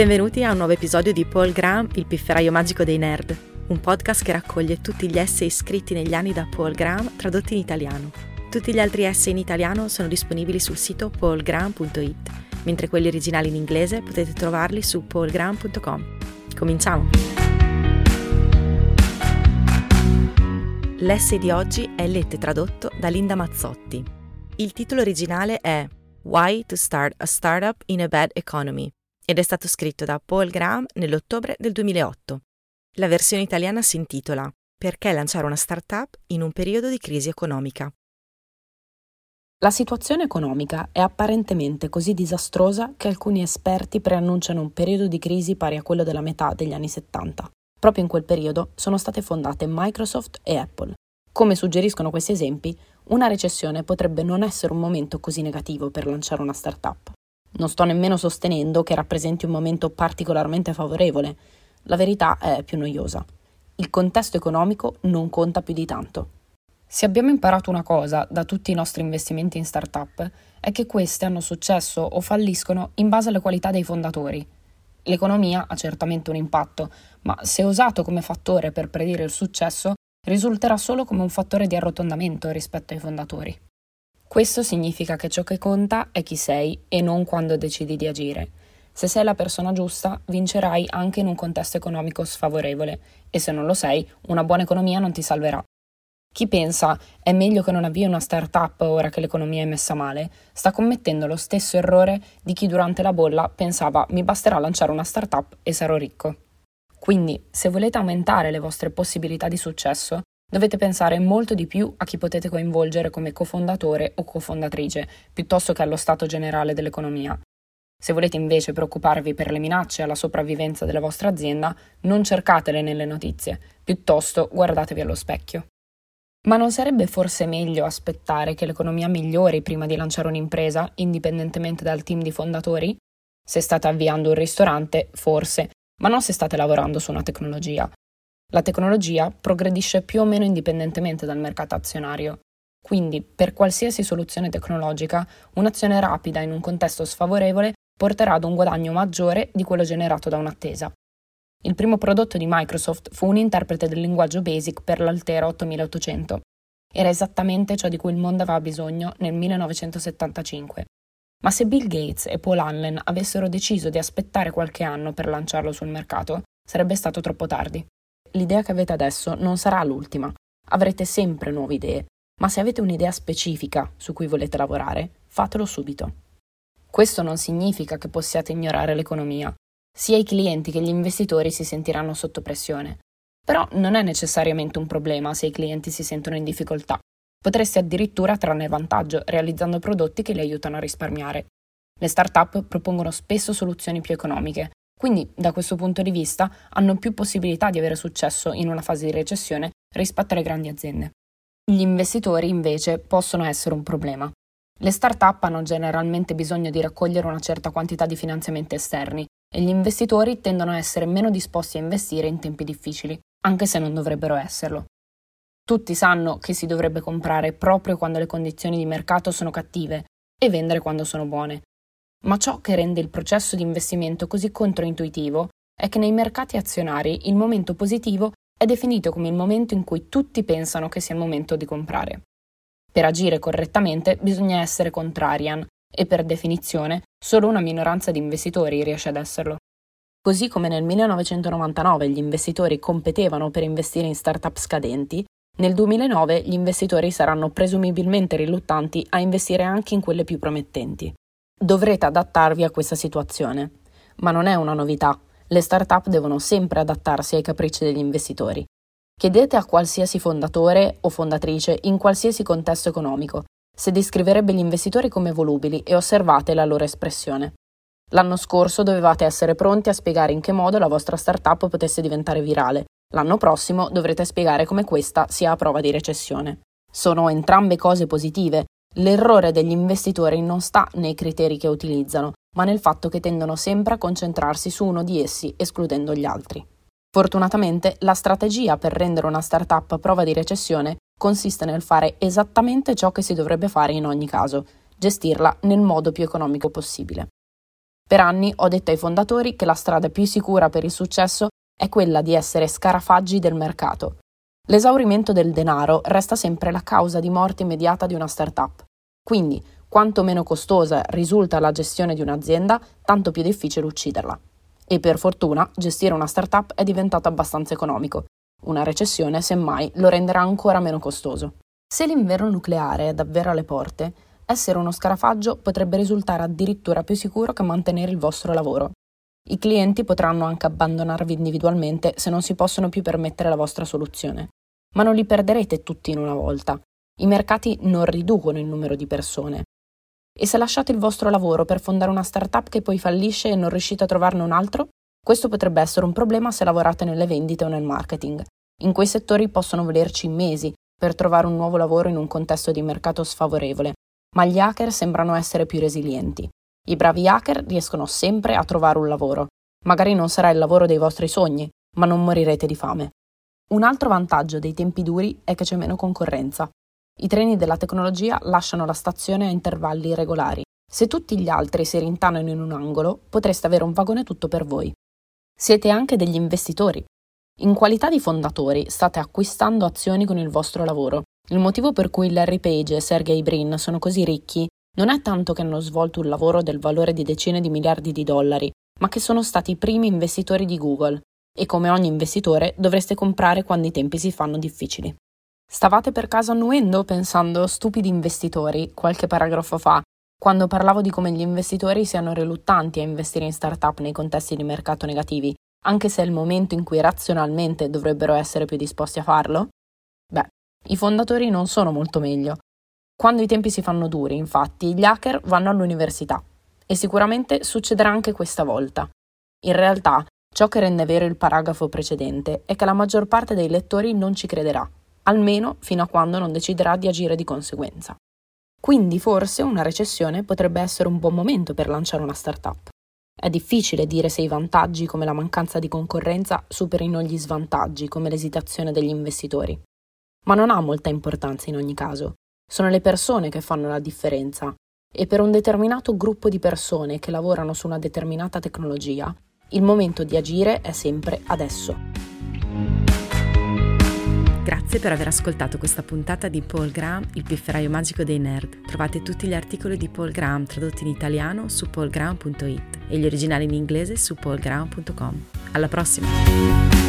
Benvenuti a un nuovo episodio di Paul Graham, il pifferaio magico dei nerd, un podcast che raccoglie tutti gli essay scritti negli anni da Paul Graham tradotti in italiano. Tutti gli altri essay in italiano sono disponibili sul sito paulgraham.it, mentre quelli originali in inglese potete trovarli su paulgraham.com. Cominciamo! L'essay di oggi è letto e tradotto da Linda Mazzotti. Il titolo originale è Why to Start a Startup in a Bad Economy ed è stato scritto da Paul Graham nell'ottobre del 2008. La versione italiana si intitola Perché lanciare una startup in un periodo di crisi economica. La situazione economica è apparentemente così disastrosa che alcuni esperti preannunciano un periodo di crisi pari a quello della metà degli anni 70. Proprio in quel periodo sono state fondate Microsoft e Apple. Come suggeriscono questi esempi, una recessione potrebbe non essere un momento così negativo per lanciare una startup. Non sto nemmeno sostenendo che rappresenti un momento particolarmente favorevole. La verità è più noiosa. Il contesto economico non conta più di tanto. Se abbiamo imparato una cosa da tutti i nostri investimenti in startup è che queste hanno successo o falliscono in base alle qualità dei fondatori. L'economia ha certamente un impatto, ma se usato come fattore per predire il successo, risulterà solo come un fattore di arrotondamento rispetto ai fondatori. Questo significa che ciò che conta è chi sei e non quando decidi di agire. Se sei la persona giusta, vincerai anche in un contesto economico sfavorevole e se non lo sei, una buona economia non ti salverà. Chi pensa è meglio che non avvii una startup ora che l'economia è messa male, sta commettendo lo stesso errore di chi durante la bolla pensava mi basterà lanciare una startup e sarò ricco. Quindi, se volete aumentare le vostre possibilità di successo, Dovete pensare molto di più a chi potete coinvolgere come cofondatore o cofondatrice, piuttosto che allo stato generale dell'economia. Se volete invece preoccuparvi per le minacce alla sopravvivenza della vostra azienda, non cercatele nelle notizie, piuttosto guardatevi allo specchio. Ma non sarebbe forse meglio aspettare che l'economia migliori prima di lanciare un'impresa, indipendentemente dal team di fondatori? Se state avviando un ristorante, forse, ma non se state lavorando su una tecnologia. La tecnologia progredisce più o meno indipendentemente dal mercato azionario. Quindi, per qualsiasi soluzione tecnologica, un'azione rapida in un contesto sfavorevole porterà ad un guadagno maggiore di quello generato da un'attesa. Il primo prodotto di Microsoft fu un interprete del linguaggio BASIC per l'Altera 8800. Era esattamente ciò di cui il mondo aveva bisogno nel 1975. Ma se Bill Gates e Paul Allen avessero deciso di aspettare qualche anno per lanciarlo sul mercato, sarebbe stato troppo tardi l'idea che avete adesso non sarà l'ultima. Avrete sempre nuove idee, ma se avete un'idea specifica su cui volete lavorare, fatelo subito. Questo non significa che possiate ignorare l'economia. Sia i clienti che gli investitori si sentiranno sotto pressione. Però non è necessariamente un problema se i clienti si sentono in difficoltà. Potreste addirittura trarne vantaggio realizzando prodotti che li aiutano a risparmiare. Le start-up propongono spesso soluzioni più economiche, quindi, da questo punto di vista, hanno più possibilità di avere successo in una fase di recessione rispetto alle grandi aziende. Gli investitori, invece, possono essere un problema. Le start-up hanno generalmente bisogno di raccogliere una certa quantità di finanziamenti esterni e gli investitori tendono a essere meno disposti a investire in tempi difficili, anche se non dovrebbero esserlo. Tutti sanno che si dovrebbe comprare proprio quando le condizioni di mercato sono cattive e vendere quando sono buone, ma ciò che rende il processo di investimento così controintuitivo è che nei mercati azionari il momento positivo è definito come il momento in cui tutti pensano che sia il momento di comprare. Per agire correttamente bisogna essere contrarian e per definizione solo una minoranza di investitori riesce ad esserlo. Così come nel 1999 gli investitori competevano per investire in start-up scadenti, nel 2009 gli investitori saranno presumibilmente riluttanti a investire anche in quelle più promettenti. Dovrete adattarvi a questa situazione, ma non è una novità. Le start-up devono sempre adattarsi ai capricci degli investitori. Chiedete a qualsiasi fondatore o fondatrice in qualsiasi contesto economico se descriverebbe gli investitori come volubili e osservate la loro espressione. L'anno scorso dovevate essere pronti a spiegare in che modo la vostra startup potesse diventare virale. L'anno prossimo dovrete spiegare come questa sia a prova di recessione. Sono entrambe cose positive, L'errore degli investitori non sta nei criteri che utilizzano, ma nel fatto che tendono sempre a concentrarsi su uno di essi, escludendo gli altri. Fortunatamente, la strategia per rendere una startup prova di recessione consiste nel fare esattamente ciò che si dovrebbe fare in ogni caso, gestirla nel modo più economico possibile. Per anni ho detto ai fondatori che la strada più sicura per il successo è quella di essere scarafaggi del mercato. L'esaurimento del denaro resta sempre la causa di morte immediata di una startup. Quindi, quanto meno costosa risulta la gestione di un'azienda, tanto più difficile ucciderla. E per fortuna, gestire una startup è diventato abbastanza economico. Una recessione, semmai, lo renderà ancora meno costoso. Se l'inverno nucleare è davvero alle porte, essere uno scarafaggio potrebbe risultare addirittura più sicuro che mantenere il vostro lavoro. I clienti potranno anche abbandonarvi individualmente se non si possono più permettere la vostra soluzione. Ma non li perderete tutti in una volta. I mercati non riducono il numero di persone. E se lasciate il vostro lavoro per fondare una startup che poi fallisce e non riuscite a trovarne un altro? Questo potrebbe essere un problema se lavorate nelle vendite o nel marketing. In quei settori possono volerci mesi per trovare un nuovo lavoro in un contesto di mercato sfavorevole, ma gli hacker sembrano essere più resilienti. I bravi hacker riescono sempre a trovare un lavoro. Magari non sarà il lavoro dei vostri sogni, ma non morirete di fame. Un altro vantaggio dei tempi duri è che c'è meno concorrenza. I treni della tecnologia lasciano la stazione a intervalli regolari. Se tutti gli altri si rintanano in un angolo, potreste avere un vagone tutto per voi. Siete anche degli investitori. In qualità di fondatori state acquistando azioni con il vostro lavoro. Il motivo per cui Larry Page e Sergey Brin sono così ricchi non è tanto che hanno svolto un lavoro del valore di decine di miliardi di dollari, ma che sono stati i primi investitori di Google e come ogni investitore dovreste comprare quando i tempi si fanno difficili. Stavate per caso annuendo pensando stupidi investitori qualche paragrafo fa, quando parlavo di come gli investitori siano riluttanti a investire in startup nei contesti di mercato negativi, anche se è il momento in cui razionalmente dovrebbero essere più disposti a farlo? Beh, i fondatori non sono molto meglio. Quando i tempi si fanno duri, infatti, gli hacker vanno all'università e sicuramente succederà anche questa volta. In realtà, ciò che rende vero il paragrafo precedente è che la maggior parte dei lettori non ci crederà, almeno fino a quando non deciderà di agire di conseguenza. Quindi forse una recessione potrebbe essere un buon momento per lanciare una startup. È difficile dire se i vantaggi come la mancanza di concorrenza superino gli svantaggi come l'esitazione degli investitori. Ma non ha molta importanza in ogni caso. Sono le persone che fanno la differenza e per un determinato gruppo di persone che lavorano su una determinata tecnologia, il momento di agire è sempre adesso. Grazie per aver ascoltato questa puntata di Paul Graham, il pifferaio magico dei nerd. Trovate tutti gli articoli di Paul Graham tradotti in italiano su paulgraham.it e gli originali in inglese su paulgraham.com. Alla prossima!